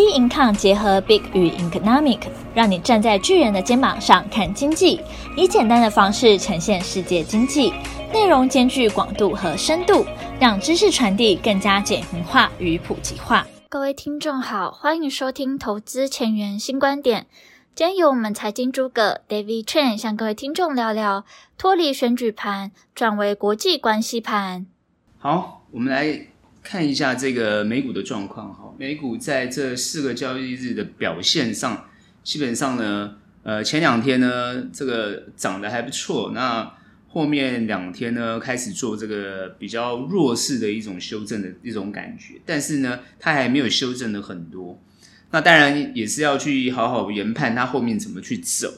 Income 结合 Big 与 Economic，让你站在巨人的肩膀上看经济，以简单的方式呈现世界经济，内容兼具广度和深度，让知识传递更加简明化与普及化。各位听众好，欢迎收听投资前沿新观点。今天由我们财经诸葛 David Chen 向各位听众聊聊脱离选举盘，转为国际关系盘。好，我们来。看一下这个美股的状况哈，美股在这四个交易日的表现上，基本上呢，呃，前两天呢，这个涨得还不错，那后面两天呢，开始做这个比较弱势的一种修正的一种感觉，但是呢，它还没有修正的很多，那当然也是要去好好研判它后面怎么去走。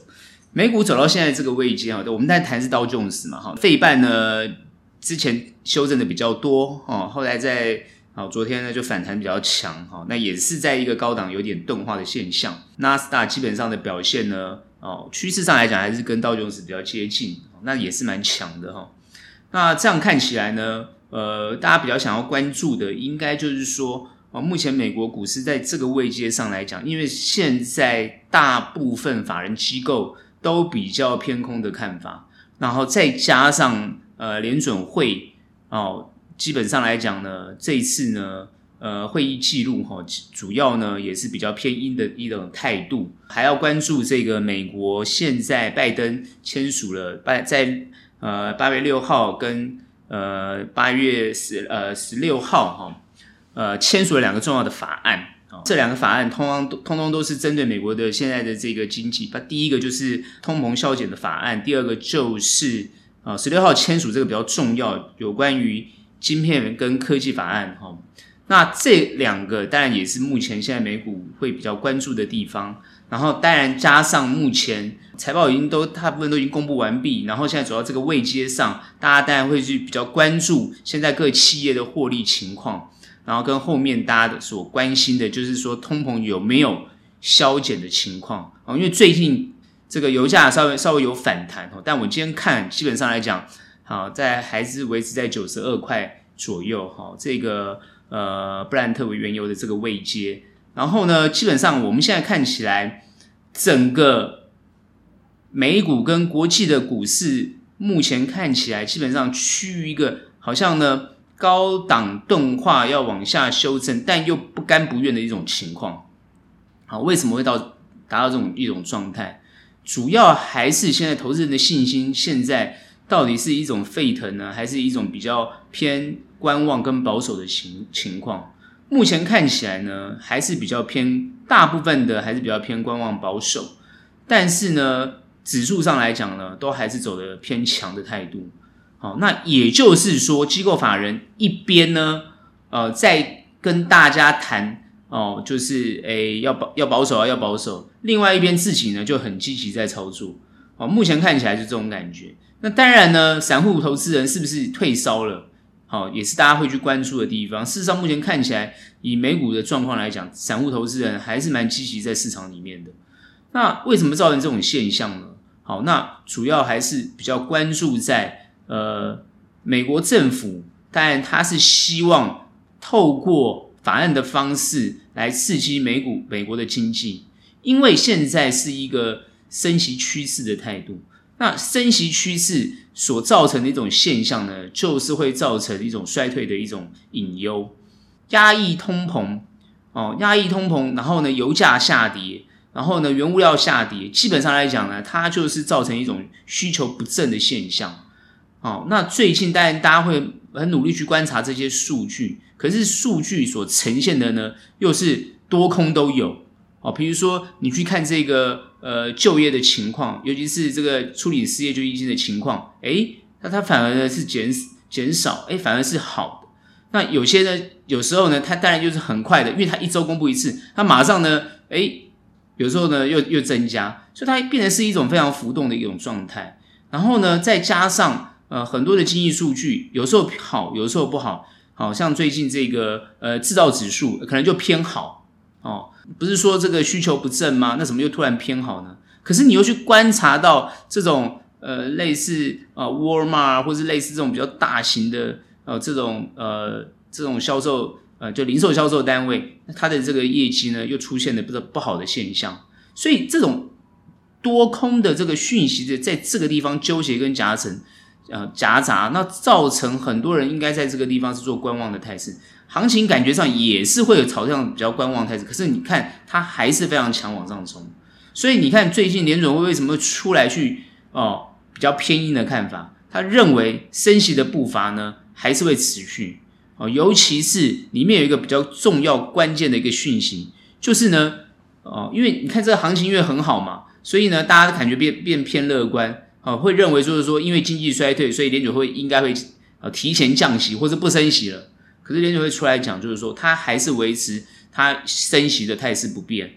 美股走到现在这个位阶啊，我们在谈是道琼斯嘛哈，费半呢。之前修正的比较多哦，后来在好昨天呢就反弹比较强哈，那也是在一个高档有点钝化的现象。纳斯达基本上的表现呢，哦趋势上来讲还是跟道琼斯比较接近，那也是蛮强的哈。那这样看起来呢，呃，大家比较想要关注的，应该就是说，哦，目前美国股市在这个位阶上来讲，因为现在大部分法人机构都比较偏空的看法，然后再加上。呃，联准会哦，基本上来讲呢，这一次呢，呃，会议记录哈，主要呢也是比较偏鹰的一种态度，还要关注这个美国现在拜登签署了八在呃八月六号跟呃八月十呃十六号哈，呃签署了两个重要的法案啊，这两个法案通通通通都是针对美国的现在的这个经济，那第一个就是通膨削减的法案，第二个就是。啊，十六号签署这个比较重要，有关于晶片跟科技法案哈。那这两个当然也是目前现在美股会比较关注的地方。然后当然加上目前财报已经都大部分都已经公布完毕，然后现在走到这个位阶上，大家当然会去比较关注现在各企业的获利情况，然后跟后面大家所关心的就是说通膨有没有消减的情况啊，因为最近。这个油价稍微稍微有反弹哦，但我今天看基本上来讲，好在还是维持在九十二块左右哈。这个呃布兰特原油的这个位阶，然后呢，基本上我们现在看起来，整个美股跟国际的股市目前看起来基本上趋于一个好像呢高档钝化要往下修正，但又不甘不愿的一种情况。好，为什么会到达到这种一种状态？主要还是现在投资人的信心，现在到底是一种沸腾呢，还是一种比较偏观望跟保守的情情况？目前看起来呢，还是比较偏，大部分的还是比较偏观望保守。但是呢，指数上来讲呢，都还是走的偏强的态度。好，那也就是说，机构法人一边呢，呃，在跟大家谈。哦，就是诶，要保要保守啊，要保守。另外一边自己呢就很积极在操作。哦，目前看起来是这种感觉。那当然呢，散户投资人是不是退烧了？好，也是大家会去关注的地方。事实上，目前看起来，以美股的状况来讲，散户投资人还是蛮积极在市场里面的。那为什么造成这种现象呢？好，那主要还是比较关注在呃，美国政府，当然他是希望透过。法案的方式来刺激美股、美国的经济，因为现在是一个升息趋势的态度。那升息趋势所造成的一种现象呢，就是会造成一种衰退的一种隐忧，压抑通膨哦，压抑通膨，然后呢，油价下跌，然后呢，原物料下跌，基本上来讲呢，它就是造成一种需求不振的现象。哦，那最近当然大家会很努力去观察这些数据。可是数据所呈现的呢，又是多空都有哦。比如说，你去看这个呃就业的情况，尤其是这个处理失业救济金的情况，诶，那它反而呢是减减少，诶，反而是好的。那有些呢，有时候呢，它当然就是很快的，因为它一周公布一次，它马上呢，诶，有时候呢又又增加，所以它变成是一种非常浮动的一种状态。然后呢，再加上呃很多的经济数据，有时候好，有时候不好。好像最近这个呃制造指数可能就偏好哦，不是说这个需求不振吗？那怎么又突然偏好呢？可是你又去观察到这种呃类似啊沃尔玛或是类似这种比较大型的呃这种呃这种销售呃，就零售销售单位，它的这个业绩呢又出现了不不好的现象，所以这种多空的这个讯息的在这个地方纠结跟夹层，呃夹杂，那造成很多人应该在这个地方是做观望的态势，行情感觉上也是会有朝向比较观望态势，可是你看它还是非常强往上冲，所以你看最近联准会为什么出来去哦比较偏鹰的看法？他认为升息的步伐呢还是会持续。哦，尤其是里面有一个比较重要关键的一个讯息，就是呢哦，因为你看这个行情因为很好嘛，所以呢大家感觉变变偏乐观。哦，会认为就是说因为经济衰退，所以联准会应该会呃提前降息或者不升息了。可是联准会出来讲，就是说他还是维持他升息的态势不变。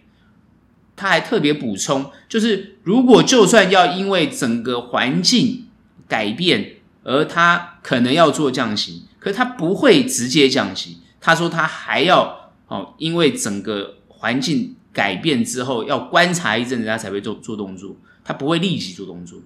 他还特别补充，就是如果就算要因为整个环境改变，而他可能要做降息，可是他不会直接降息。他说他还要哦，因为整个环境改变之后，要观察一阵子，他才会做做动作。他不会立即做动作。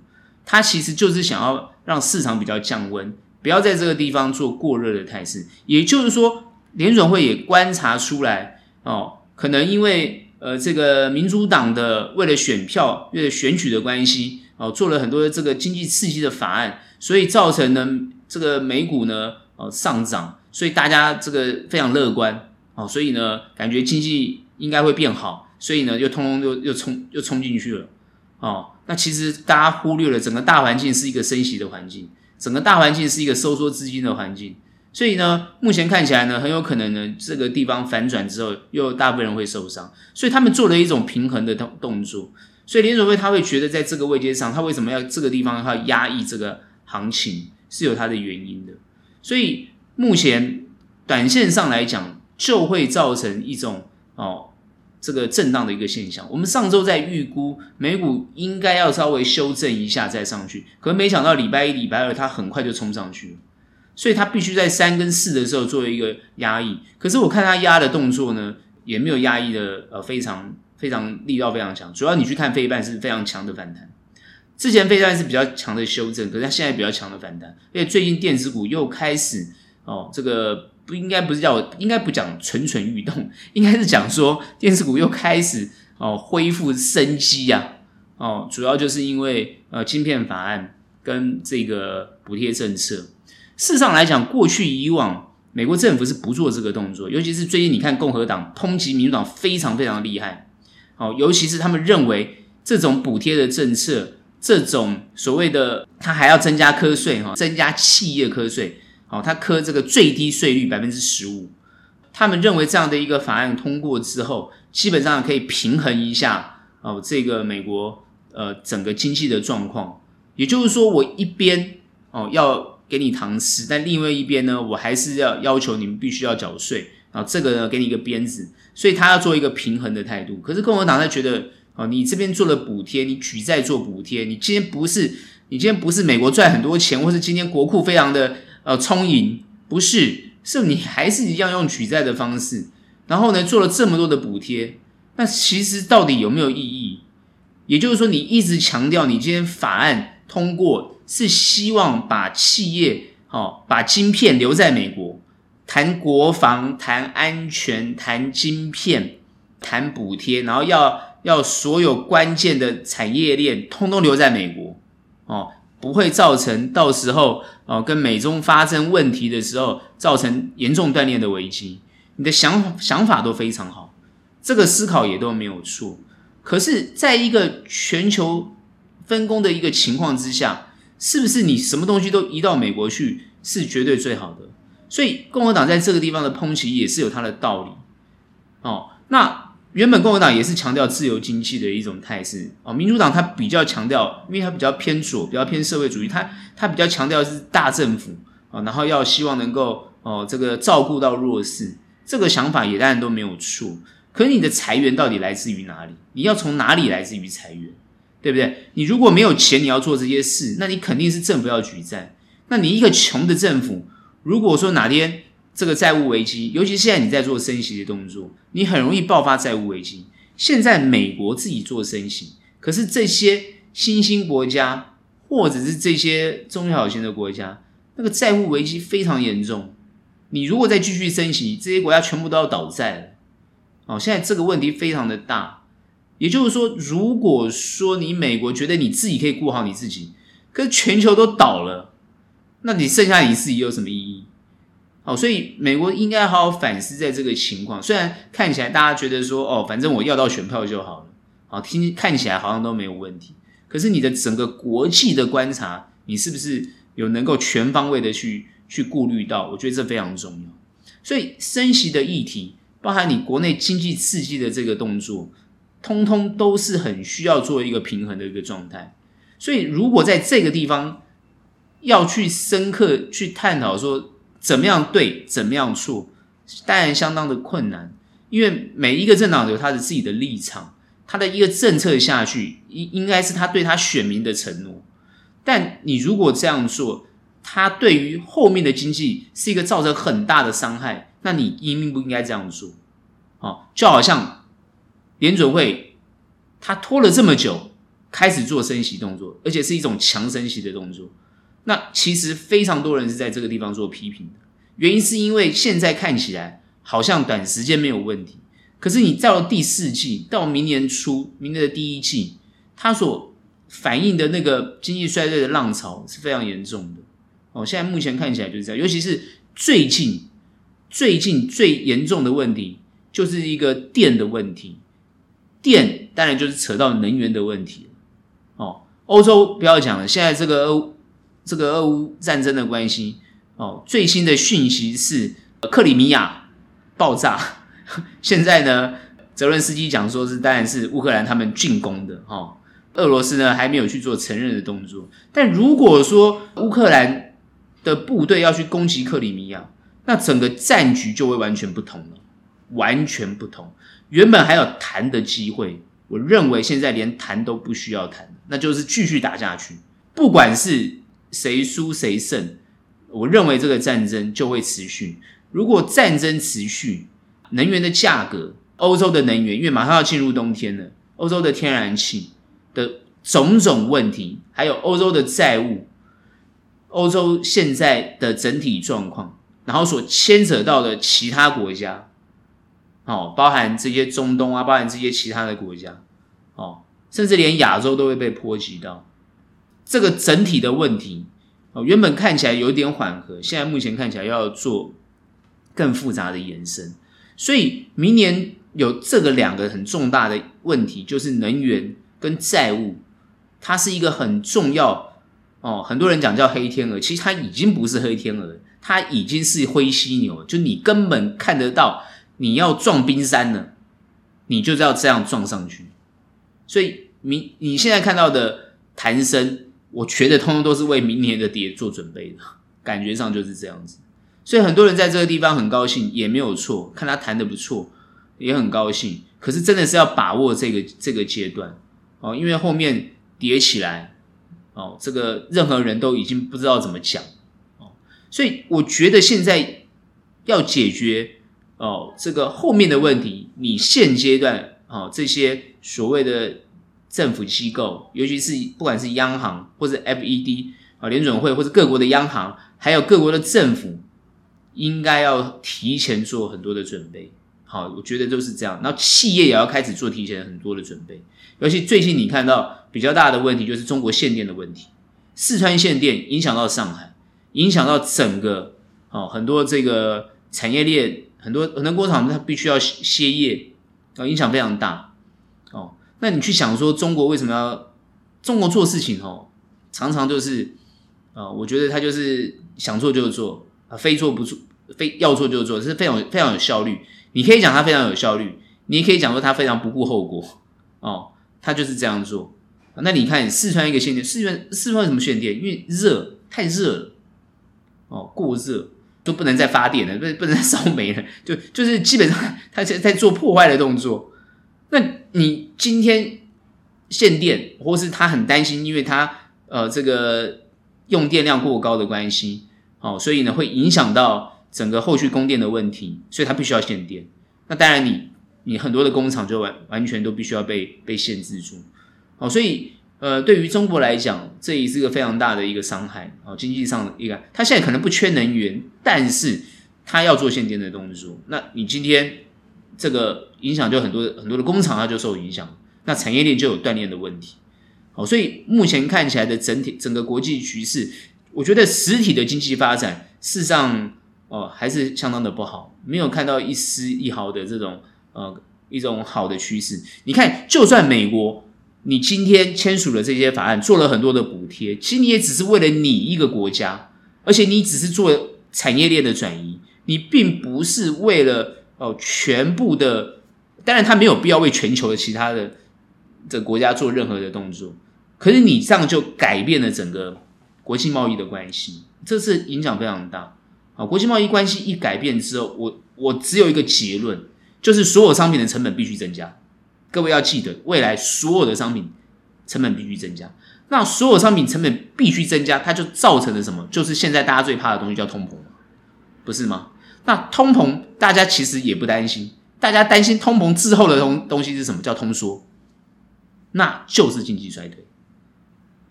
他其实就是想要让市场比较降温，不要在这个地方做过热的态势。也就是说，联准会也观察出来哦，可能因为呃这个民主党的为了选票、为了选举的关系。哦，做了很多的这个经济刺激的法案，所以造成呢这个美股呢哦上涨，所以大家这个非常乐观哦，所以呢感觉经济应该会变好，所以呢又通通又又冲又冲进去了哦。那其实大家忽略了整个大环境是一个升息的环境，整个大环境是一个收缩资金的环境，所以呢目前看起来呢很有可能呢这个地方反转之后又大部分人会受伤，所以他们做了一种平衡的动动作。所以联准会他会觉得在这个位阶上，他为什么要这个地方要压抑这个行情，是有它的原因的。所以目前短线上来讲，就会造成一种哦这个震荡的一个现象。我们上周在预估美股应该要稍微修正一下再上去，可没想到礼拜一、礼拜二它很快就冲上去了，所以它必须在三跟四的时候做一个压抑。可是我看它压的动作呢，也没有压抑的呃非常。非常力道非常强，主要你去看费半是非常强的反弹。之前费半是比较强的修正，可是它现在比较强的反弹。因为最近电子股又开始哦，这个不应该不是叫应该不讲蠢蠢欲动，应该是讲说电子股又开始哦恢复生机呀、啊。哦，主要就是因为呃晶片法案跟这个补贴政策。事实上来讲，过去以往美国政府是不做这个动作，尤其是最近你看共和党抨击民主党非常非常厉害。哦，尤其是他们认为这种补贴的政策，这种所谓的他还要增加课税哈，增加企业课税，好，他科这个最低税率百分之十五。他们认为这样的一个法案通过之后，基本上可以平衡一下哦，这个美国呃整个经济的状况。也就是说，我一边哦要给你糖吃，但另外一边呢，我还是要要求你们必须要缴税。啊，这个呢，给你一个鞭子，所以他要做一个平衡的态度。可是共和党他觉得，哦，你这边做了补贴，你举债做补贴，你今天不是，你今天不是美国赚很多钱，或是今天国库非常的呃充盈，不是，是你还是一样用举债的方式，然后呢，做了这么多的补贴，那其实到底有没有意义？也就是说，你一直强调你今天法案通过是希望把企业，哦，把晶片留在美国。谈国防、谈安全、谈晶片、谈补贴，然后要要所有关键的产业链通通留在美国哦，不会造成到时候哦跟美中发生问题的时候造成严重断裂的危机。你的想想法都非常好，这个思考也都没有错。可是，在一个全球分工的一个情况之下，是不是你什么东西都移到美国去是绝对最好的？所以共和党在这个地方的抨击也是有它的道理，哦，那原本共和党也是强调自由经济的一种态势，哦，民主党它比较强调，因为它比较偏左，比较偏社会主义，它它比较强调是大政府，哦，然后要希望能够哦这个照顾到弱势，这个想法也当然都没有错。可是你的财源到底来自于哪里？你要从哪里来自于财源？对不对？你如果没有钱，你要做这些事，那你肯定是政府要举债。那你一个穷的政府。如果说哪天这个债务危机，尤其现在你在做升息的动作，你很容易爆发债务危机。现在美国自己做升息，可是这些新兴国家或者是这些中小型的国家，那个债务危机非常严重你如果再继续升息，这些国家全部都要倒债了。哦，现在这个问题非常的大。也就是说，如果说你美国觉得你自己可以顾好你自己，可是全球都倒了，那你剩下你自己有什么意义？哦，所以美国应该好好反思在这个情况。虽然看起来大家觉得说，哦，反正我要到选票就好了，好，听看起来好像都没有问题。可是你的整个国际的观察，你是不是有能够全方位的去去顾虑到？我觉得这非常重要。所以升息的议题，包含你国内经济刺激的这个动作。通通都是很需要做一个平衡的一个状态，所以如果在这个地方要去深刻去探讨说怎么样对，怎么样错，当然相当的困难，因为每一个政党有他的自己的立场，他的一个政策下去应应该是他对他选民的承诺，但你如果这样做，他对于后面的经济是一个造成很大的伤害，那你应不应该这样做？好，就好像。联准会，他拖了这么久，开始做升息动作，而且是一种强升息的动作。那其实非常多人是在这个地方做批评的，原因是因为现在看起来好像短时间没有问题，可是你到了第四季，到明年初，明年的第一季，它所反映的那个经济衰退的浪潮是非常严重的。哦，现在目前看起来就是这样，尤其是最近，最近最严重的问题就是一个电的问题。电当然就是扯到能源的问题了哦。欧洲不要讲了，现在这个欧这个俄乌战争的关系哦，最新的讯息是克里米亚爆炸。现在呢，泽伦斯基讲说是当然是乌克兰他们进攻的哦，俄罗斯呢还没有去做承认的动作。但如果说乌克兰的部队要去攻击克里米亚，那整个战局就会完全不同了，完全不同。原本还有谈的机会，我认为现在连谈都不需要谈，那就是继续打下去。不管是谁输谁胜，我认为这个战争就会持续。如果战争持续，能源的价格，欧洲的能源，因为马上要进入冬天了，欧洲的天然气的种种问题，还有欧洲的债务，欧洲现在的整体状况，然后所牵扯到的其他国家。哦，包含这些中东啊，包含这些其他的国家，哦，甚至连亚洲都会被波及到。这个整体的问题，哦，原本看起来有点缓和，现在目前看起来要做更复杂的延伸。所以明年有这个两个很重大的问题，就是能源跟债务，它是一个很重要。哦，很多人讲叫黑天鹅，其实它已经不是黑天鹅，它已经是灰犀牛，就你根本看得到。你要撞冰山了，你就是要这样撞上去。所以明你现在看到的弹升，我觉得通通都是为明年的跌做准备的，感觉上就是这样子。所以很多人在这个地方很高兴，也没有错，看他弹得不错，也很高兴。可是真的是要把握这个这个阶段哦，因为后面跌起来哦，这个任何人都已经不知道怎么讲哦。所以我觉得现在要解决。哦，这个后面的问题，你现阶段哦，这些所谓的政府机构，尤其是不管是央行或者 FED 啊，联准会或者各国的央行，还有各国的政府，应该要提前做很多的准备。好，我觉得都是这样。然后企业也要开始做提前很多的准备。尤其最近你看到比较大的问题，就是中国限电的问题，四川限电影响到上海，影响到整个哦很多这个产业链。很多很多工厂它必须要歇业，啊影响非常大。那你去想说，中国为什么要中国做事情哦？常常就是啊，我觉得他就是想做就做啊，非做不做，非要做就做，这是非常非常有效率。你可以讲他非常有效率，你也可以讲说他非常不顾后果哦。他就是这样做。那你看四川一个限电，四川四川为什么限电？因为热太热了哦，过热。都不能再发电了，不不能再烧煤了，就就是基本上他在在做破坏的动作。那你今天限电，或是他很担心，因为他呃这个用电量过高的关系，哦，所以呢会影响到整个后续供电的问题，所以他必须要限电。那当然你，你很多的工厂就完完全都必须要被被限制住，哦，所以。呃，对于中国来讲，这也是一个非常大的一个伤害哦，经济上的一个，他现在可能不缺能源，但是他要做限电的动作，那你今天这个影响就很多很多的工厂它就受影响，那产业链就有断链的问题。好，所以目前看起来的整体整个国际局势，我觉得实体的经济发展事实上哦还是相当的不好，没有看到一丝一毫的这种呃一种好的趋势。你看，就算美国。你今天签署了这些法案，做了很多的补贴，其实你也只是为了你一个国家，而且你只是做产业链的转移，你并不是为了哦全部的。当然，他没有必要为全球的其他的这国家做任何的动作。可是你这样就改变了整个国际贸易的关系，这是影响非常大啊！国际贸易关系一改变之后，我我只有一个结论，就是所有商品的成本必须增加。各位要记得，未来所有的商品成本必须增加。那所有商品成本必须增加，它就造成了什么？就是现在大家最怕的东西叫通膨，不是吗？那通膨大家其实也不担心，大家担心通膨之后的东东西是什么？叫通缩，那就是经济衰退。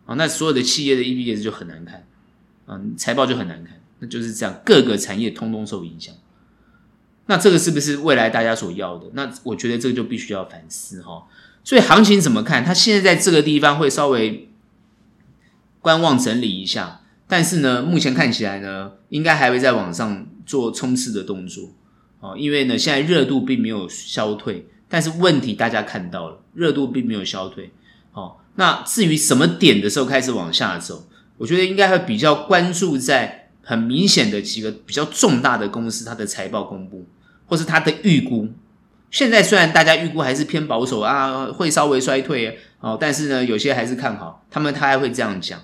啊，那所有的企业的 EPS 就很难看，啊，财报就很难看，那就是这样，各个产业通通受影响。那这个是不是未来大家所要的？那我觉得这个就必须要反思哈。所以行情怎么看？它现在在这个地方会稍微观望整理一下，但是呢，目前看起来呢，应该还会再往上做冲刺的动作哦。因为呢，现在热度并没有消退，但是问题大家看到了，热度并没有消退。哦，那至于什么点的时候开始往下走，我觉得应该会比较关注在很明显的几个比较重大的公司它的财报公布。或是它的预估，现在虽然大家预估还是偏保守啊，会稍微衰退哦，但是呢，有些还是看好，他们他还会这样讲。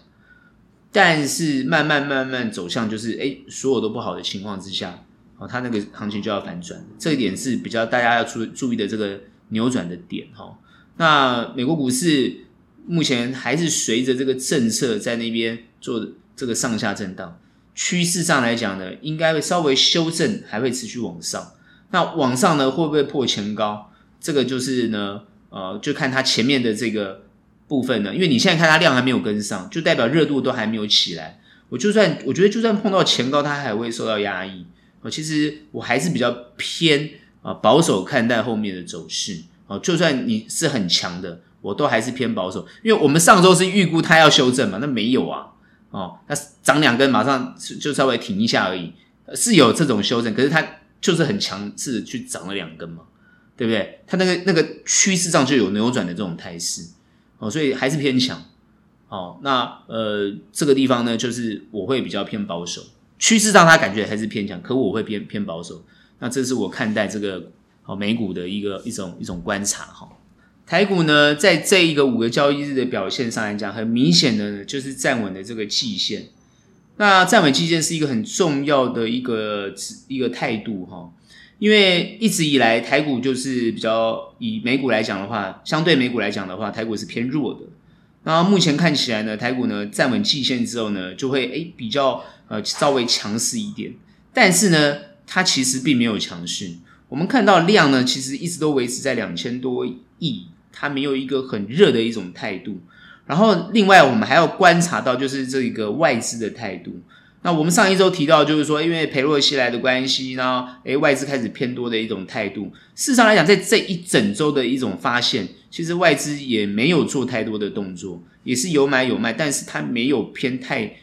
但是慢慢慢慢走向就是，哎，所有都不好的情况之下，哦，它那个行情就要反转，这一点是比较大家要注注意的这个扭转的点哈。那美国股市目前还是随着这个政策在那边做这个上下震荡，趋势上来讲呢，应该会稍微修正，还会持续往上。那往上呢，会不会破前高？这个就是呢，呃，就看它前面的这个部分呢，因为你现在看它量还没有跟上，就代表热度都还没有起来。我就算我觉得，就算碰到前高，它还会受到压抑。我其实我还是比较偏啊保守看待后面的走势。哦，就算你是很强的，我都还是偏保守，因为我们上周是预估它要修正嘛，那没有啊。哦，那涨两根马上就稍微停一下而已，是有这种修正，可是它。就是很强势的去涨了两根嘛，对不对？它那个那个趋势上就有扭转的这种态势哦，所以还是偏强。哦，那呃这个地方呢，就是我会比较偏保守。趋势上它感觉还是偏强，可我会偏偏保守。那这是我看待这个哦美股的一个一种一种观察哈。台股呢，在这一个五个交易日的表现上来讲，很明显的，就是站稳的这个季线。那站稳季线是一个很重要的一个一个态度哈，因为一直以来台股就是比较以美股来讲的话，相对美股来讲的话，台股是偏弱的。那目前看起来呢，台股呢站稳季线之后呢，就会诶比较呃稍微强势一点，但是呢，它其实并没有强势。我们看到量呢，其实一直都维持在两千多亿，它没有一个很热的一种态度。然后，另外我们还要观察到，就是这个外资的态度。那我们上一周提到，就是说，因为裴洛西来的关系，然后诶，外资开始偏多的一种态度。事实上来讲，在这一整周的一种发现，其实外资也没有做太多的动作，也是有买有卖，但是它没有偏太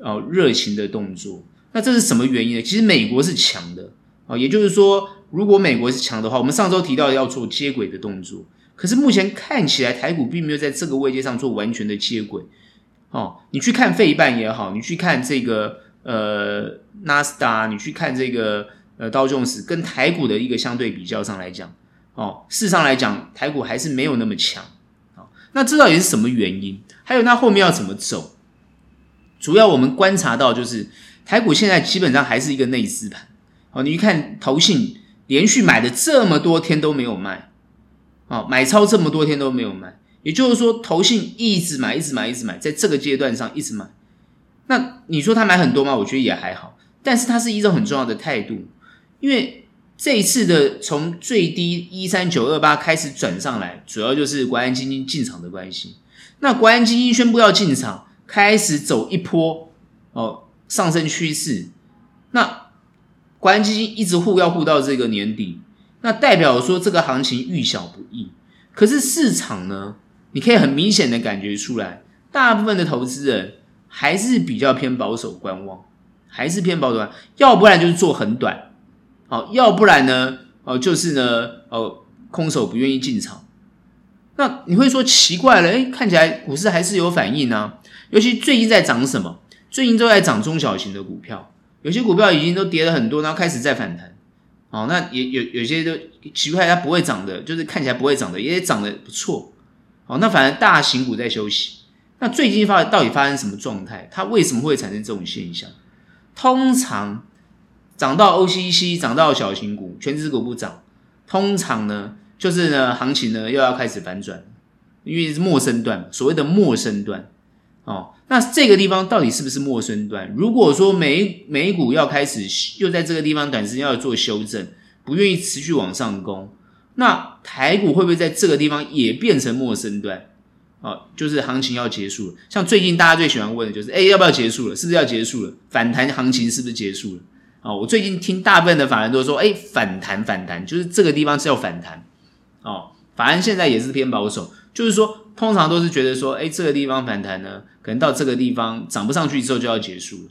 哦热情的动作。那这是什么原因呢？其实美国是强的啊，也就是说，如果美国是强的话，我们上周提到要做接轨的动作。可是目前看起来，台股并没有在这个位阶上做完全的接轨。哦，你去看费半也好，你去看这个呃纳斯达，你去看这个呃道琼斯，跟台股的一个相对比较上来讲，哦，事实上来讲，台股还是没有那么强。哦，那这到底是什么原因？还有那后面要怎么走？主要我们观察到就是台股现在基本上还是一个内资盘。哦，你去看投信连续买的这么多天都没有卖。哦，买超这么多天都没有卖，也就是说，投信一直买，一直买，一直买，在这个阶段上一直买。那你说他买很多吗？我觉得也还好，但是它是一种很重要的态度，因为这一次的从最低一三九二八开始转上来，主要就是国安基金进场的关系。那国安基金宣布要进场，开始走一波哦上升趋势，那。国安基金一直护要护到这个年底，那代表说这个行情遇小不易。可是市场呢，你可以很明显的感觉出来，大部分的投资人还是比较偏保守观望，还是偏保守观望，要不然就是做很短，好，要不然呢，哦，就是呢，哦，空手不愿意进场。那你会说奇怪了，诶，看起来股市还是有反应啊，尤其最近在涨什么？最近都在涨中小型的股票，有些股票已经都跌了很多，然后开始在反弹。哦，那也有有些都奇怪，它不会涨的，就是看起来不会涨的，也涨得不错。哦，那反正大型股在休息。那最近发到底发生什么状态？它为什么会产生这种现象？通常涨到 OCC，涨到小型股，权值股不涨，通常呢，就是呢，行情呢又要开始反转，因为是陌生段，所谓的陌生段。哦，那这个地方到底是不是陌生段？如果说美美股要开始又在这个地方短时间要做修正，不愿意持续往上攻，那台股会不会在这个地方也变成陌生段？哦，就是行情要结束了。像最近大家最喜欢问的就是，哎，要不要结束了？是不是要结束了？反弹行情是不是结束了？哦，我最近听大部分的法人都说，哎，反弹反弹，就是这个地方是要反弹。哦，法人现在也是偏保守，就是说。通常都是觉得说，哎，这个地方反弹呢，可能到这个地方涨不上去之后就要结束了。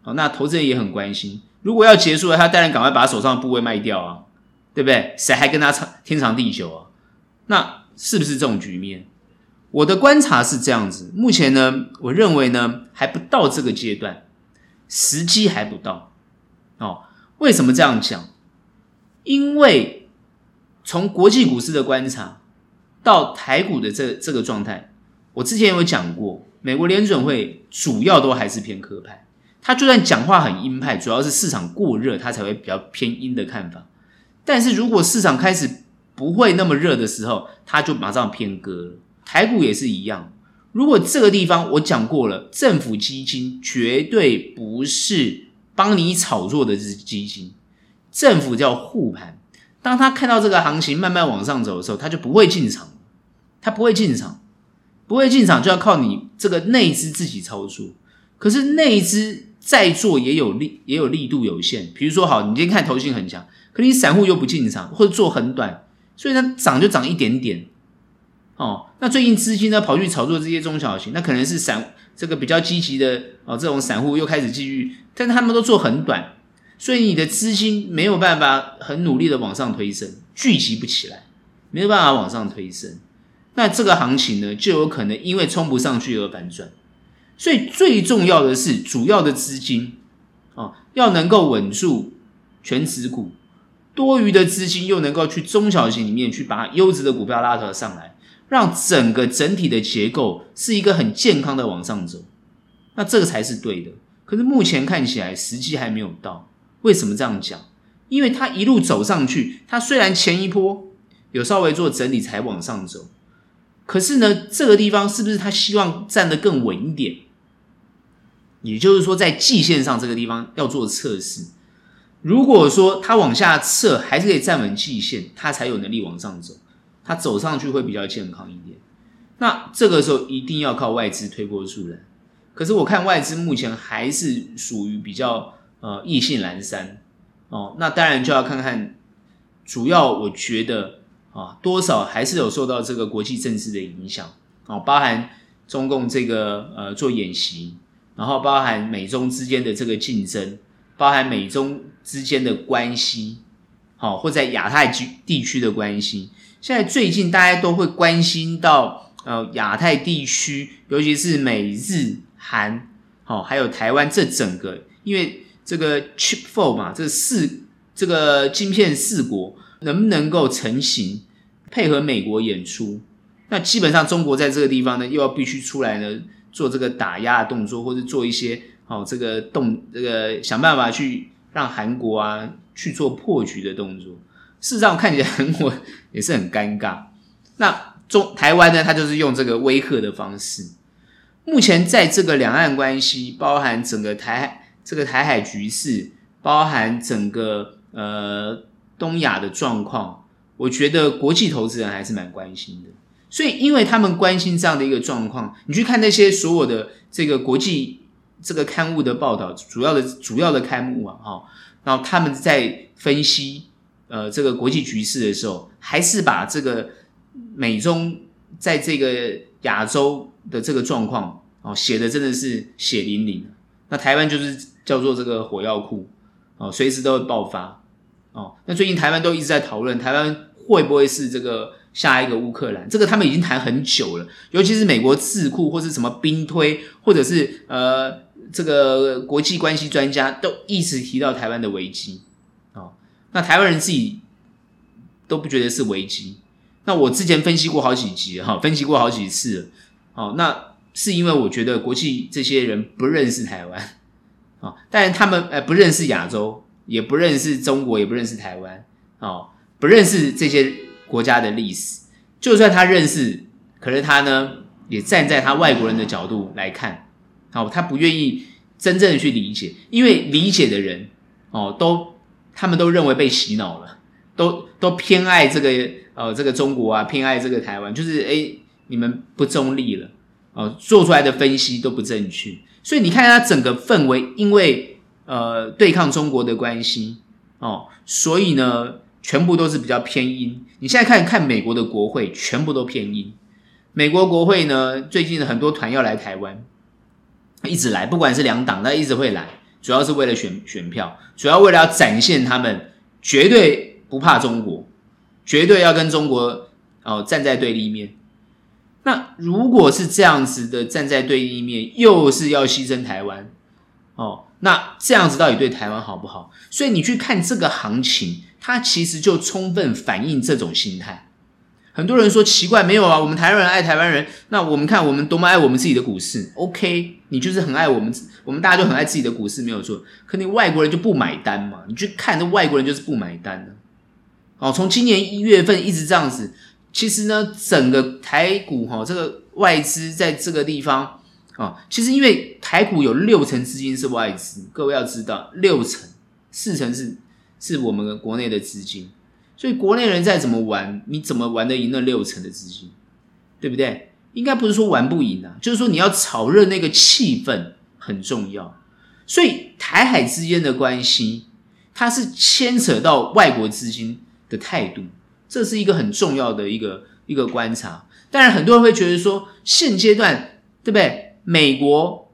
好，那投资人也很关心，如果要结束了，他当然赶快把手上的部位卖掉啊，对不对？谁还跟他长天长地久啊？那是不是这种局面？我的观察是这样子，目前呢，我认为呢，还不到这个阶段，时机还不到。哦，为什么这样讲？因为从国际股市的观察。到台股的这这个状态，我之前有讲过，美国联准会主要都还是偏鸽派，他就算讲话很鹰派，主要是市场过热，他才会比较偏鹰的看法。但是如果市场开始不会那么热的时候，他就马上偏鸽了。台股也是一样，如果这个地方我讲过了，政府基金绝对不是帮你炒作的基金，政府叫护盘。当他看到这个行情慢慢往上走的时候，他就不会进场。他不会进场，不会进场就要靠你这个内资自己操作。可是内资再做也有力，也有力度有限。比如说，好，你今天看投信很强，可你散户又不进场，或者做很短，所以它涨就涨一点点。哦，那最近资金呢跑去炒作这些中小型，那可能是散这个比较积极的哦，这种散户又开始继续，但是他们都做很短，所以你的资金没有办法很努力的往上推升，聚集不起来，没有办法往上推升。那这个行情呢，就有可能因为冲不上去而反转，所以最重要的是主要的资金啊，要能够稳住权值股，多余的资金又能够去中小型里面去把优质的股票拉扯上来，让整个整体的结构是一个很健康的往上走，那这个才是对的。可是目前看起来时机还没有到，为什么这样讲？因为它一路走上去，它虽然前一波有稍微做整理才往上走。可是呢，这个地方是不是他希望站得更稳一点？也就是说，在季线上这个地方要做测试。如果说他往下测还是可以站稳季线，他才有能力往上走，他走上去会比较健康一点。那这个时候一定要靠外资推波助澜。可是我看外资目前还是属于比较呃意兴阑珊哦。那当然就要看看，主要我觉得。啊，多少还是有受到这个国际政治的影响哦，包含中共这个呃做演习，然后包含美中之间的这个竞争，包含美中之间的关系，好，或在亚太区地区的关系。现在最近大家都会关心到呃亚太地区，尤其是美日韩，好，还有台湾这整个，因为这个 Chip Four 嘛，这四这个晶片四国。能不能够成型，配合美国演出？那基本上中国在这个地方呢，又要必须出来呢，做这个打压的动作，或者做一些哦，这个动这个想办法去让韩国啊去做破局的动作。事实上看起来韩国也是很尴尬。那中台湾呢，它就是用这个威吓的方式。目前在这个两岸关系，包含整个台这个台海局势，包含整个呃。东亚的状况，我觉得国际投资人还是蛮关心的。所以，因为他们关心这样的一个状况，你去看那些所有的这个国际这个刊物的报道，主要的主要的刊物啊，哈，然后他们在分析呃这个国际局势的时候，还是把这个美中在这个亚洲的这个状况哦写的真的是血淋淋。那台湾就是叫做这个火药库哦，随时都会爆发哦。那最近台湾都一直在讨论，台湾会不会是这个下一个乌克兰？这个他们已经谈很久了，尤其是美国智库或是什么兵推，或者是呃。这个国际关系专家都一直提到台湾的危机，哦，那台湾人自己都不觉得是危机。那我之前分析过好几集哈，分析过好几次了，哦，那是因为我觉得国际这些人不认识台湾，哦，但他们呃不认识亚洲，也不认识中国，也不认识台湾，哦，不认识这些国家的历史。就算他认识，可是他呢，也站在他外国人的角度来看。好，他不愿意真正的去理解，因为理解的人哦，都他们都认为被洗脑了，都都偏爱这个呃这个中国啊，偏爱这个台湾，就是诶你们不中立了哦，做出来的分析都不正确，所以你看他整个氛围，因为呃对抗中国的关系哦，所以呢全部都是比较偏阴。你现在看看美国的国会，全部都偏阴。美国国会呢，最近很多团要来台湾。一直来，不管是两党，他一直会来，主要是为了选选票，主要为了要展现他们绝对不怕中国，绝对要跟中国哦站在对立面。那如果是这样子的站在对立面，又是要牺牲台湾哦，那这样子到底对台湾好不好？所以你去看这个行情，它其实就充分反映这种心态。很多人说奇怪，没有啊，我们台湾人爱台湾人，那我们看我们多么爱我们自己的股市，OK，你就是很爱我们，我们大家就很爱自己的股市，没有错。可你外国人就不买单嘛？你去看这外国人就是不买单的。哦，从今年一月份一直这样子，其实呢，整个台股哈，这个外资在这个地方啊，其实因为台股有六成资金是外资，各位要知道，六成，四成是是我们国内的资金。所以国内人再怎么玩，你怎么玩得赢那六成的资金，对不对？应该不是说玩不赢啊，就是说你要炒热那个气氛很重要。所以台海之间的关系，它是牵扯到外国资金的态度，这是一个很重要的一个一个观察。当然，很多人会觉得说，现阶段对不对？美国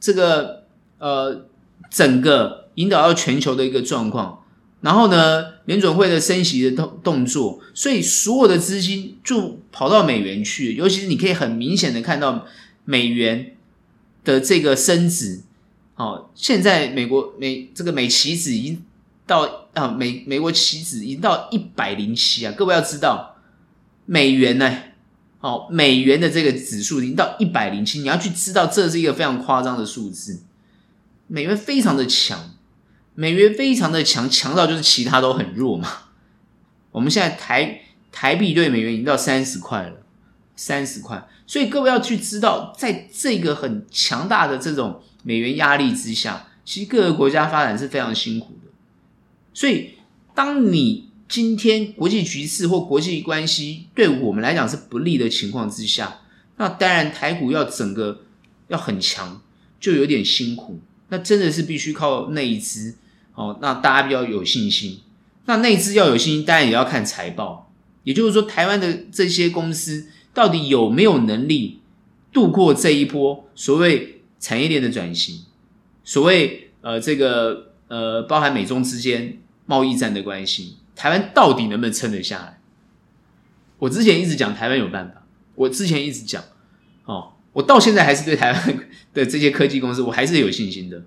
这个呃，整个引导到全球的一个状况。然后呢，联准会的升息的动动作，所以所有的资金就跑到美元去，尤其是你可以很明显的看到美元的这个升值。哦，现在美国美这个美期指已经到啊美美国期指已经到一百零七啊，各位要知道美元呢，哦美元的这个指数已经到一百零七，你要去知道这是一个非常夸张的数字，美元非常的强。美元非常的强，强到就是其他都很弱嘛。我们现在台台币对美元已经到三十块了，三十块。所以各位要去知道，在这个很强大的这种美元压力之下，其实各个国家发展是非常辛苦的。所以，当你今天国际局势或国际关系对我们来讲是不利的情况之下，那当然台股要整个要很强，就有点辛苦。那真的是必须靠内资。哦，那大家比较有信心。那内资要有信心，当然也要看财报。也就是说，台湾的这些公司到底有没有能力度过这一波所谓产业链的转型？所谓呃，这个呃，包含美中之间贸易战的关系，台湾到底能不能撑得下来？我之前一直讲台湾有办法，我之前一直讲，哦，我到现在还是对台湾 的这些科技公司，我还是有信心的。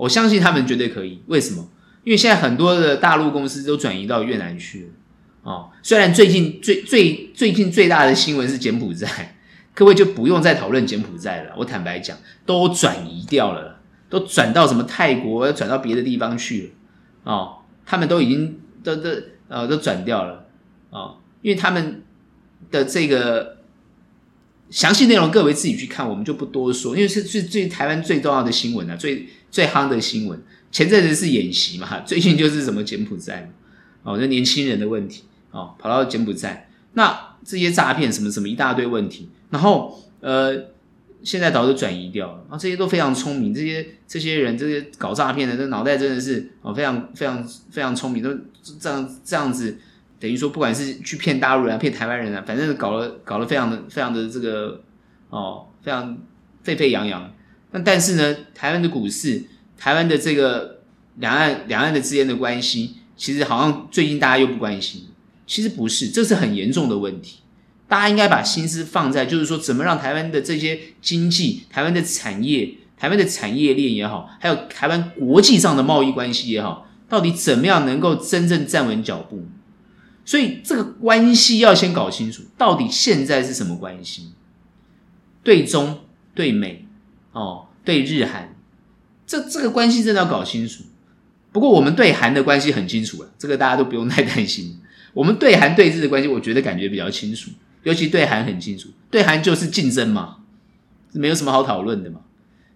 我相信他们绝对可以。为什么？因为现在很多的大陆公司都转移到越南去了。哦，虽然最近最最最近最大的新闻是柬埔寨，各位就不用再讨论柬埔寨了。我坦白讲，都转移掉了，都转到什么泰国，转到别的地方去了。哦，他们都已经都都呃都转掉了。哦，因为他们的这个详细内容，各位自己去看，我们就不多说。因为是最最台湾最重要的新闻啊，最。最夯的新闻，前阵子是演习嘛，最近就是什么柬埔寨嘛，哦，那年轻人的问题，哦，跑到柬埔寨，那这些诈骗什么什么一大堆问题，然后呃，现在早就转移掉了。啊，这些都非常聪明，这些这些人，这些搞诈骗的，这脑袋真的是哦，非常非常非常聪明，都这样这样子，等于说不管是去骗大陆人啊，骗台湾人啊，反正搞了搞了非常的非常的这个哦，非常沸沸扬扬。那但是呢，台湾的股市，台湾的这个两岸两岸的之间的关系，其实好像最近大家又不关心。其实不是，这是很严重的问题。大家应该把心思放在，就是说怎么让台湾的这些经济、台湾的产业、台湾的产业链也好，还有台湾国际上的贸易关系也好，到底怎么样能够真正站稳脚步？所以这个关系要先搞清楚，到底现在是什么关系？对中、对美。哦，对日韩，这这个关系真的要搞清楚。不过我们对韩的关系很清楚了，这个大家都不用太担心。我们对韩对日的关系，我觉得感觉比较清楚，尤其对韩很清楚。对韩就是竞争嘛，没有什么好讨论的嘛。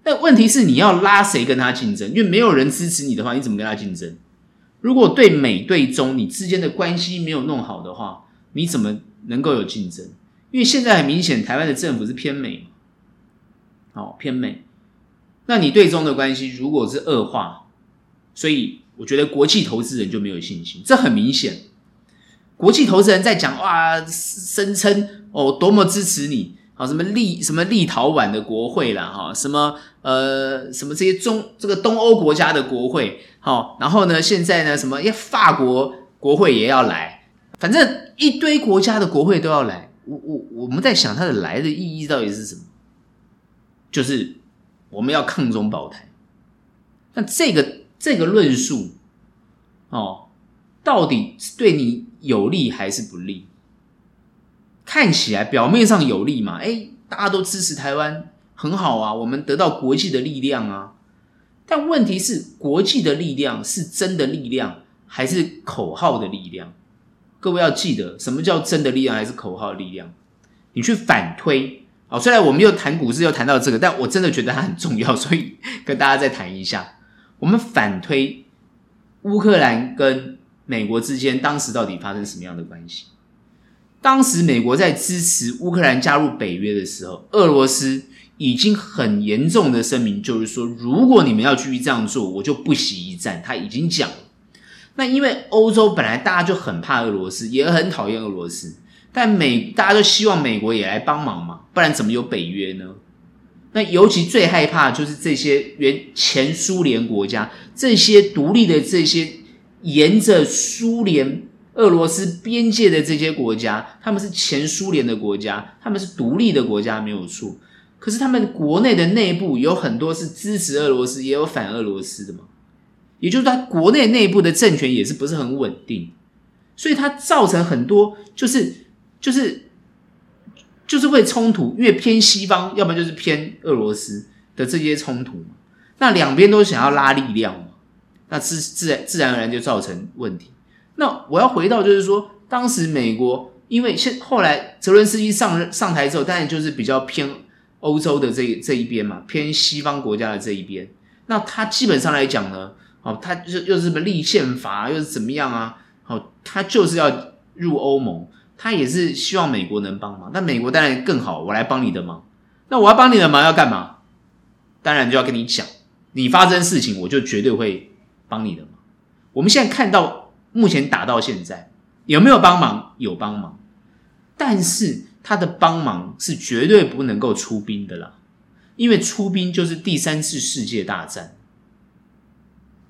但问题是你要拉谁跟他竞争？因为没有人支持你的话，你怎么跟他竞争？如果对美对中你之间的关系没有弄好的话，你怎么能够有竞争？因为现在很明显，台湾的政府是偏美。好，偏美，那你对中的关系如果是恶化，所以我觉得国际投资人就没有信心，这很明显。国际投资人在讲哇，声称哦多么支持你，好什么立什么立陶宛的国会啦，哈什么呃什么这些中这个东欧国家的国会，好，然后呢现在呢什么耶法国国会也要来，反正一堆国家的国会都要来，我我我们在想它的来的意义到底是什么？就是我们要抗中保台，那这个这个论述哦，到底是对你有利还是不利？看起来表面上有利嘛，诶，大家都支持台湾，很好啊，我们得到国际的力量啊。但问题是，国际的力量是真的力量，还是口号的力量？各位要记得，什么叫真的力量，还是口号的力量？你去反推。好，虽然我们又谈股市，又谈到这个，但我真的觉得它很重要，所以跟大家再谈一下。我们反推乌克兰跟美国之间当时到底发生什么样的关系？当时美国在支持乌克兰加入北约的时候，俄罗斯已经很严重的声明，就是说，如果你们要继续这样做，我就不惜一战。他已经讲了。那因为欧洲本来大家就很怕俄罗斯，也很讨厌俄罗斯。但美大家都希望美国也来帮忙嘛，不然怎么有北约呢？那尤其最害怕的就是这些原前苏联国家，这些独立的这些沿着苏联俄罗斯边界的这些国家，他们是前苏联的国家，他们是独立的国家没有错。可是他们国内的内部有很多是支持俄罗斯，也有反俄罗斯的嘛，也就是他国内内部的政权也是不是很稳定，所以它造成很多就是。就是就是会冲突，越偏西方，要不然就是偏俄罗斯的这些冲突嘛，那两边都想要拉力量嘛，那自自然自然而然就造成问题。那我要回到就是说，当时美国因为现后来泽伦斯基上上台之后，当然就是比较偏欧洲的这这一边嘛，偏西方国家的这一边。那他基本上来讲呢，哦，他又又是什么立宪法，又是怎么样啊？哦，他就是要入欧盟。他也是希望美国能帮忙，那美国当然更好，我来帮你的忙。那我要帮你的忙要干嘛？当然就要跟你讲，你发生事情，我就绝对会帮你的忙。我们现在看到目前打到现在，有没有帮忙？有帮忙，但是他的帮忙是绝对不能够出兵的啦，因为出兵就是第三次世界大战，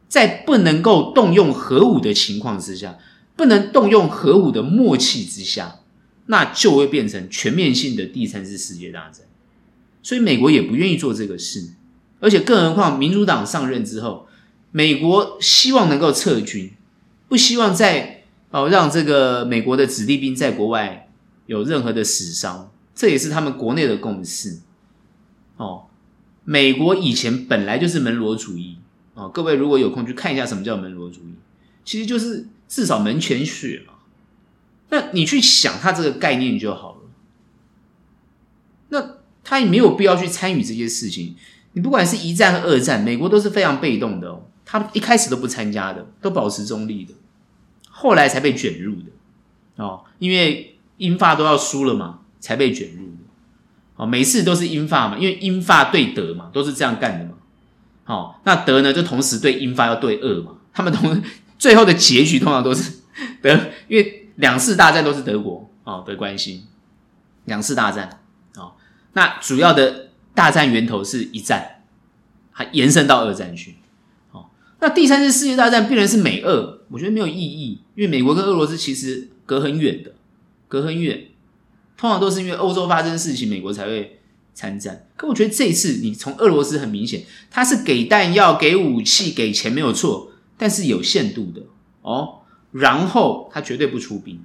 在不能够动用核武的情况之下。不能动用核武的默契之下，那就会变成全面性的第三次世界大战。所以美国也不愿意做这个事，而且更何况民主党上任之后，美国希望能够撤军，不希望再哦让这个美国的子弟兵在国外有任何的死伤，这也是他们国内的共识。哦，美国以前本来就是门罗主义哦，各位如果有空去看一下什么叫门罗主义，其实就是。至少门前雪嘛，那你去想他这个概念就好了。那他也没有必要去参与这些事情。你不管是一战和二战，美国都是非常被动的哦，他一开始都不参加的，都保持中立的，后来才被卷入的哦。因为英法都要输了嘛，才被卷入的。哦，每次都是英法嘛，因为英法对德嘛，都是这样干的嘛。哦，那德呢就同时对英法要对俄嘛，他们同最后的结局通常都是德，因为两次大战都是德国哦的关系，两次大战哦，那主要的大战源头是一战，还延伸到二战去。那第三次世界大战必然是美俄，我觉得没有意义，因为美国跟俄罗斯其实隔很远的，隔很远。通常都是因为欧洲发生事情，美国才会参战。可我觉得这一次，你从俄罗斯很明显，他是给弹药、给武器、给钱没有错，但是有限度的哦。然后他绝对不出兵。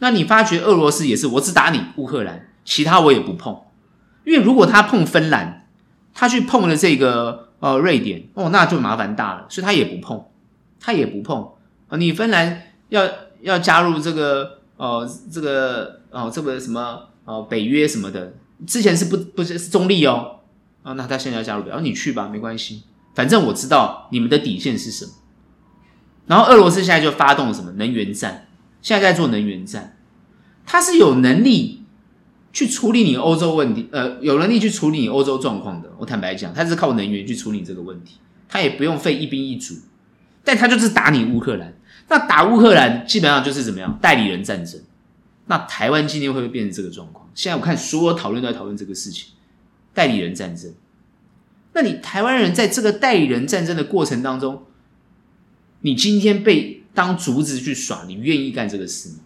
那你发觉俄罗斯也是，我只打你乌克兰，其他我也不碰。因为如果他碰芬兰，他去碰了这个呃瑞典，哦，那就麻烦大了，所以他也不碰，他也不碰啊。你芬兰要要加入这个呃这个。哦，这个什么哦，北约什么的，之前是不不是是中立哦，啊，那他现在要加入，然后你去吧，没关系，反正我知道你们的底线是什么。然后俄罗斯现在就发动了什么能源战，现在在做能源战，他是有能力去处理你欧洲问题，呃，有能力去处理你欧洲状况的。我坦白讲，他是靠能源去处理这个问题，他也不用费一兵一卒，但他就是打你乌克兰，那打乌克兰基本上就是怎么样代理人战争。那台湾今天会不会变成这个状况？现在我看所有讨论都在讨论这个事情，代理人战争。那你台湾人在这个代理人战争的过程当中，你今天被当竹子去耍，你愿意干这个事吗？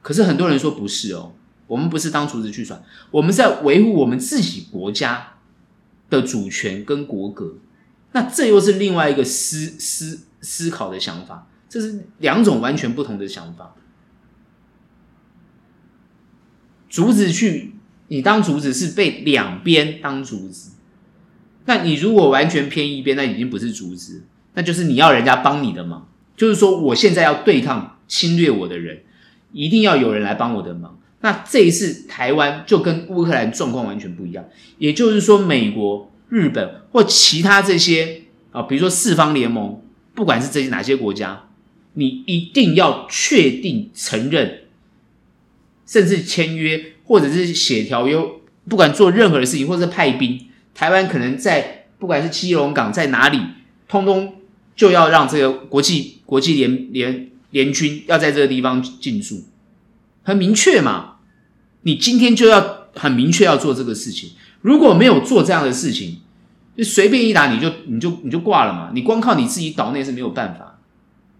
可是很多人说不是哦，我们不是当竹子去耍，我们在维护我们自己国家的主权跟国格。那这又是另外一个思思思考的想法，这是两种完全不同的想法。竹子去，你当竹子是被两边当竹子，那你如果完全偏一边，那已经不是竹子，那就是你要人家帮你的忙。就是说，我现在要对抗侵略我的人，一定要有人来帮我的忙。那这一次台湾就跟乌克兰状况完全不一样，也就是说，美国、日本或其他这些啊，比如说四方联盟，不管是这些哪些国家，你一定要确定承认。甚至签约，或者是写条约，不管做任何的事情，或者派兵，台湾可能在不管是基隆港在哪里，通通就要让这个国际国际联联联军要在这个地方进驻，很明确嘛。你今天就要很明确要做这个事情，如果没有做这样的事情，就随便一打你就你就你就挂了嘛。你光靠你自己岛内是没有办法，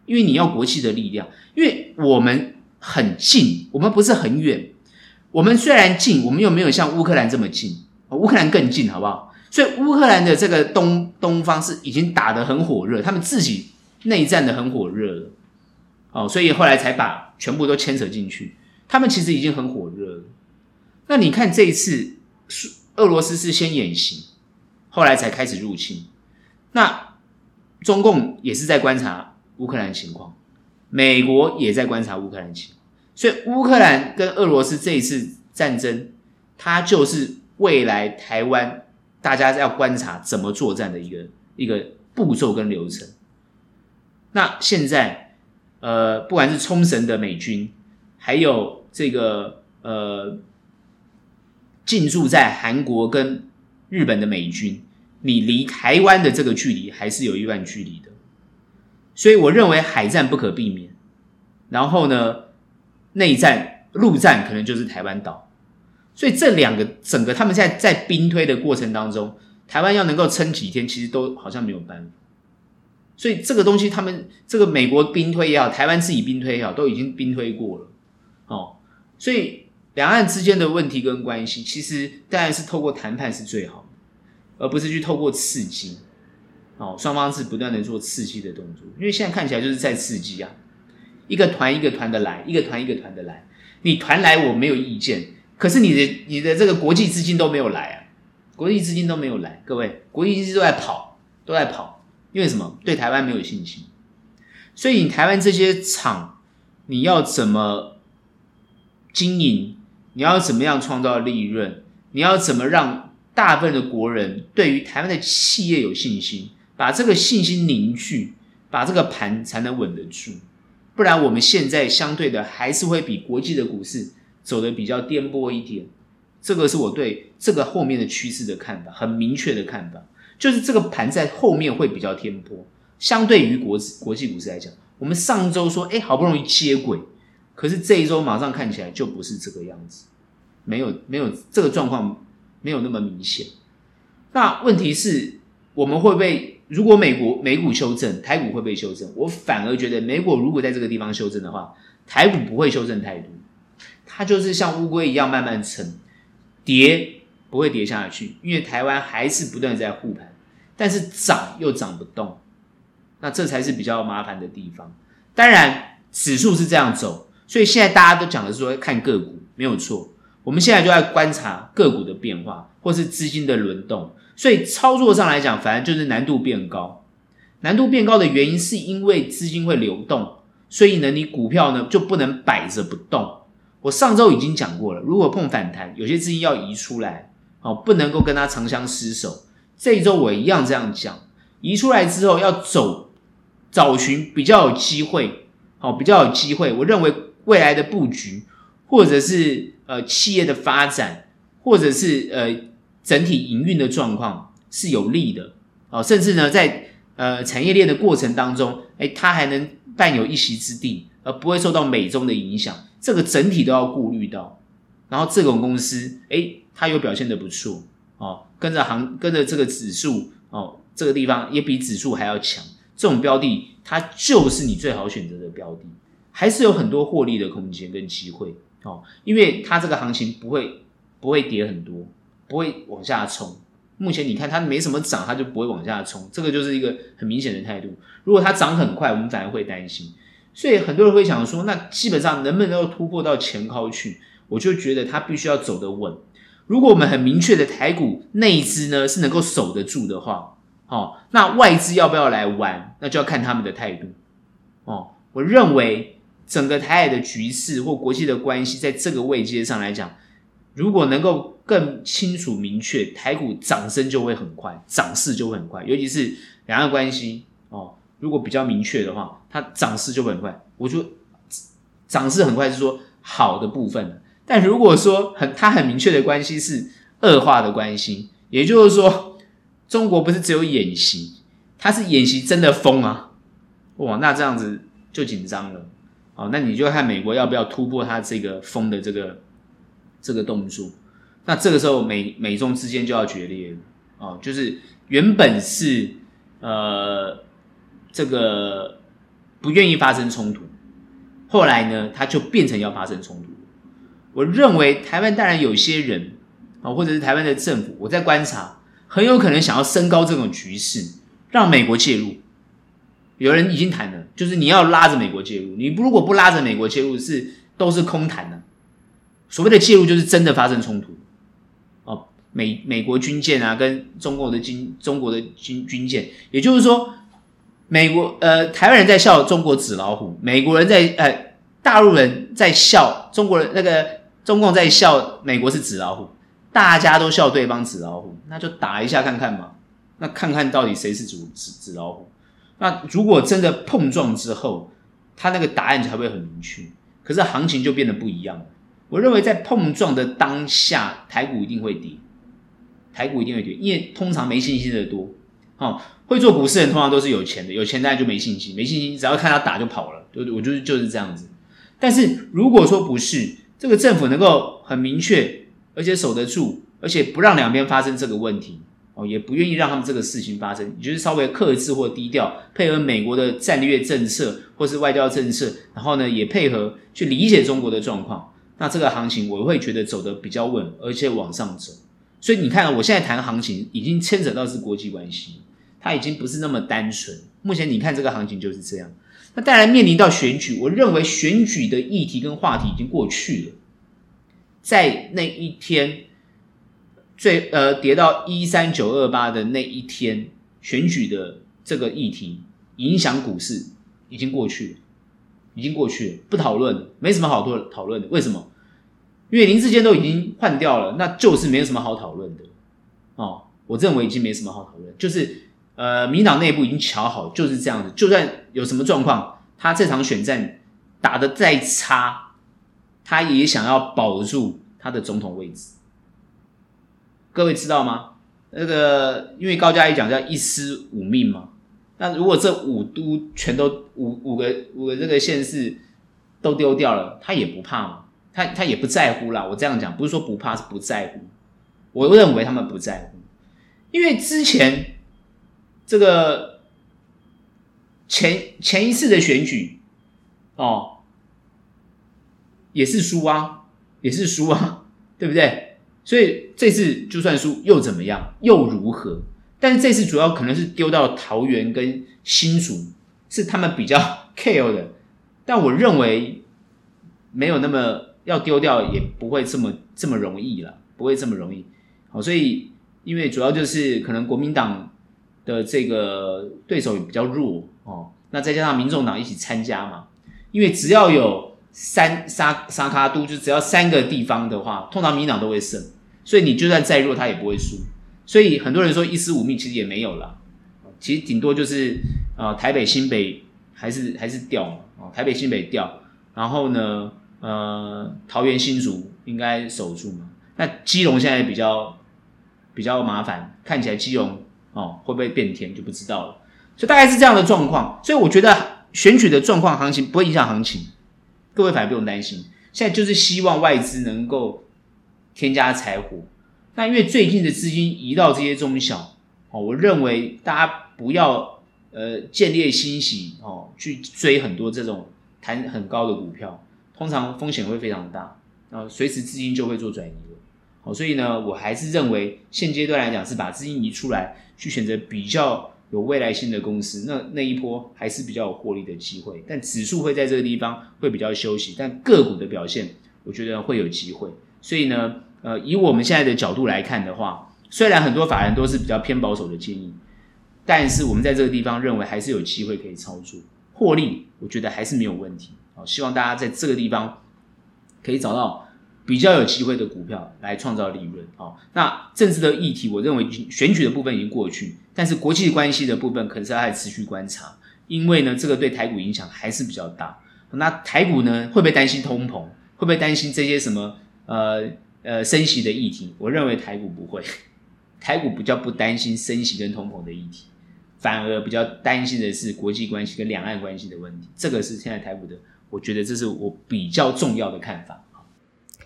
因为你要国际的力量，因为我们。很近，我们不是很远。我们虽然近，我们又没有像乌克兰这么近。乌克兰更近，好不好？所以乌克兰的这个东东方是已经打得很火热，他们自己内战的很火热了。哦，所以后来才把全部都牵扯进去。他们其实已经很火热了。那你看这一次，俄罗斯是先演习，后来才开始入侵。那中共也是在观察乌克兰情况。美国也在观察乌克兰情况，所以乌克兰跟俄罗斯这一次战争，它就是未来台湾大家要观察怎么作战的一个一个步骤跟流程。那现在，呃，不管是冲绳的美军，还有这个呃进驻在韩国跟日本的美军，你离台湾的这个距离还是有一段距离的。所以我认为海战不可避免，然后呢，内战、陆战可能就是台湾岛。所以这两个整个他们在在兵推的过程当中，台湾要能够撑几天，其实都好像没有办法。所以这个东西，他们这个美国兵推也好，台湾自己兵推也好，都已经兵推过了。所以两岸之间的问题跟关系，其实当然是透过谈判是最好的，而不是去透过刺激。哦，双方是不断的做刺激的动作，因为现在看起来就是在刺激啊，一个团一个团的来，一个团一个团的来，你团来我没有意见，可是你的你的这个国际资金都没有来啊，国际资金都没有来，各位，国际资金都在跑，都在跑，因为什么？对台湾没有信心，所以你台湾这些厂，你要怎么经营？你要怎么样创造利润？你要怎么让大部分的国人对于台湾的企业有信心？把这个信心凝聚，把这个盘才能稳得住，不然我们现在相对的还是会比国际的股市走得比较颠簸一点，这个是我对这个后面的趋势的看法，很明确的看法，就是这个盘在后面会比较颠簸，相对于国国际股市来讲，我们上周说，哎，好不容易接轨，可是这一周马上看起来就不是这个样子，没有没有这个状况没有那么明显。那问题是，我们会不会？如果美国美股修正，台股会不会修正？我反而觉得，美股如果在这个地方修正的话，台股不会修正太多，它就是像乌龟一样慢慢沉，跌不会跌下去，因为台湾还是不断在护盘，但是涨又涨不动，那这才是比较麻烦的地方。当然，指数是这样走，所以现在大家都讲的是说看个股没有错，我们现在就在观察个股的变化，或是资金的轮动。所以操作上来讲，反而就是难度变高。难度变高的原因是因为资金会流动，所以呢，你股票呢就不能摆着不动。我上周已经讲过了，如果碰反弹，有些资金要移出来，哦，不能够跟它长相厮守。这一周我一样这样讲，移出来之后要走，找寻比较有机会，哦，比较有机会。我认为未来的布局，或者是呃企业的发展，或者是呃。整体营运的状况是有利的，哦，甚至呢，在呃产业链的过程当中，诶，它还能伴有一席之地，而不会受到美中的影响，这个整体都要顾虑到。然后这种公司，诶，它又表现得不错，哦，跟着行，跟着这个指数，哦，这个地方也比指数还要强，这种标的，它就是你最好选择的标的，还是有很多获利的空间跟机会，哦，因为它这个行情不会不会跌很多。不会往下冲。目前你看它没什么涨，它就不会往下冲。这个就是一个很明显的态度。如果它涨很快，我们反而会担心。所以很多人会想说，那基本上能不能够突破到前高去？我就觉得它必须要走得稳。如果我们很明确的台股内资呢是能够守得住的话，哦，那外资要不要来玩？那就要看他们的态度。哦，我认为整个台海的局势或国际的关系，在这个位阶上来讲，如果能够。更清楚明确，台股涨升就会很快，涨势就会很快，尤其是两岸关系哦，如果比较明确的话，它涨势就会很快。我说涨势很快是说好的部分，但如果说很它很明确的关系是恶化的关系，也就是说中国不是只有演习，它是演习真的疯啊，哇，那这样子就紧张了。哦，那你就看美国要不要突破它这个封的这个这个动作。那这个时候美美中之间就要决裂了哦，就是原本是呃这个不愿意发生冲突，后来呢，它就变成要发生冲突。我认为台湾当然有些人啊、或者是台湾的政府，我在观察，很有可能想要升高这种局势，让美国介入。有人已经谈了，就是你要拉着美国介入，你如果不拉着美国介入是，都是空谈的。所谓的介入，就是真的发生冲突。哦美美国军舰啊，跟中国的军中国的军军舰，也就是说，美国呃台湾人在笑中国纸老虎，美国人在呃大陆人在笑中国人那个中共在笑美国是纸老虎，大家都笑对方纸老虎，那就打一下看看嘛，那看看到底谁是主纸纸老虎？那如果真的碰撞之后，他那个答案才会很明确，可是行情就变得不一样了。我认为在碰撞的当下，台股一定会跌。台股一定会跌，因为通常没信心的多。哦，会做股市的人通常都是有钱的，有钱当然就没信心，没信心只要看他打就跑了。就我就是就是这样子。但是如果说不是，这个政府能够很明确，而且守得住，而且不让两边发生这个问题，哦，也不愿意让他们这个事情发生，也就是稍微克制或低调，配合美国的战略政策或是外交政策，然后呢也配合去理解中国的状况，那这个行情我会觉得走得比较稳，而且往上走。所以你看，我现在谈行情已经牵扯到是国际关系，它已经不是那么单纯。目前你看这个行情就是这样。那当然面临到选举，我认为选举的议题跟话题已经过去了。在那一天最呃跌到一三九二八的那一天，选举的这个议题影响股市已经过去了，已经过去了，不讨论，没什么好多讨论的。为什么？因为林志坚都已经换掉了，那就是没有什么好讨论的哦。我认为已经没什么好讨论，就是呃，民党内部已经瞧好，就是这样子。就算有什么状况，他这场选战打得再差，他也想要保住他的总统位置各位知道吗？那个因为高嘉瑜讲叫一尸五命嘛，那如果这五都全都五五个五个这个县市都丢掉了，他也不怕嘛，他他也不在乎啦。我这样讲不是说不怕，是不在乎。我认为他们不在乎，因为之前这个前前一次的选举哦，也是输啊，也是输啊，对不对？所以这次就算输又怎么样？又如何？但是这次主要可能是丢到桃园跟新竹，是他们比较 care 的。但我认为没有那么要丢掉，也不会这么这么容易了，不会这么容易。好，所以因为主要就是可能国民党的这个对手也比较弱哦，那再加上民众党一起参加嘛，因为只要有。三沙沙卡都就只要三个地方的话，通常民党都会胜，所以你就算再弱，他也不会输。所以很多人说一丝五命，其实也没有啦，其实顶多就是、呃，台北新北还是还是掉嘛，哦，台北新北掉，然后呢，呃，桃园新竹应该守住嘛。那基隆现在比较比较麻烦，看起来基隆哦会不会变天就不知道了。所以大概是这样的状况，所以我觉得选举的状况行情不会影响行情。各位反而不用担心，现在就是希望外资能够添加柴火。那因为最近的资金移到这些中小哦，我认为大家不要呃见猎心喜哦，去追很多这种弹很高的股票，通常风险会非常大，然后随时资金就会做转移了。好，所以呢，我还是认为现阶段来讲是把资金移出来，去选择比较。有未来性的公司，那那一波还是比较有获利的机会，但指数会在这个地方会比较休息，但个股的表现，我觉得会有机会。所以呢，呃，以我们现在的角度来看的话，虽然很多法人都是比较偏保守的建议，但是我们在这个地方认为还是有机会可以操作获利，我觉得还是没有问题。好，希望大家在这个地方可以找到。比较有机会的股票来创造利润好。那政治的议题，我认为选举的部分已经过去，但是国际关系的部分可能是要还持续观察，因为呢，这个对台股影响还是比较大。那台股呢，会不会担心通膨？会不会担心这些什么呃呃升息的议题？我认为台股不会，台股比较不担心升息跟通膨的议题，反而比较担心的是国际关系跟两岸关系的问题。这个是现在台股的，我觉得这是我比较重要的看法。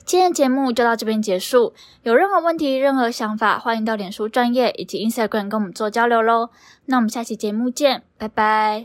今天节目就到这边结束。有任何问题、任何想法，欢迎到脸书专业以及 Instagram 跟我们做交流喽。那我们下期节目见，拜拜。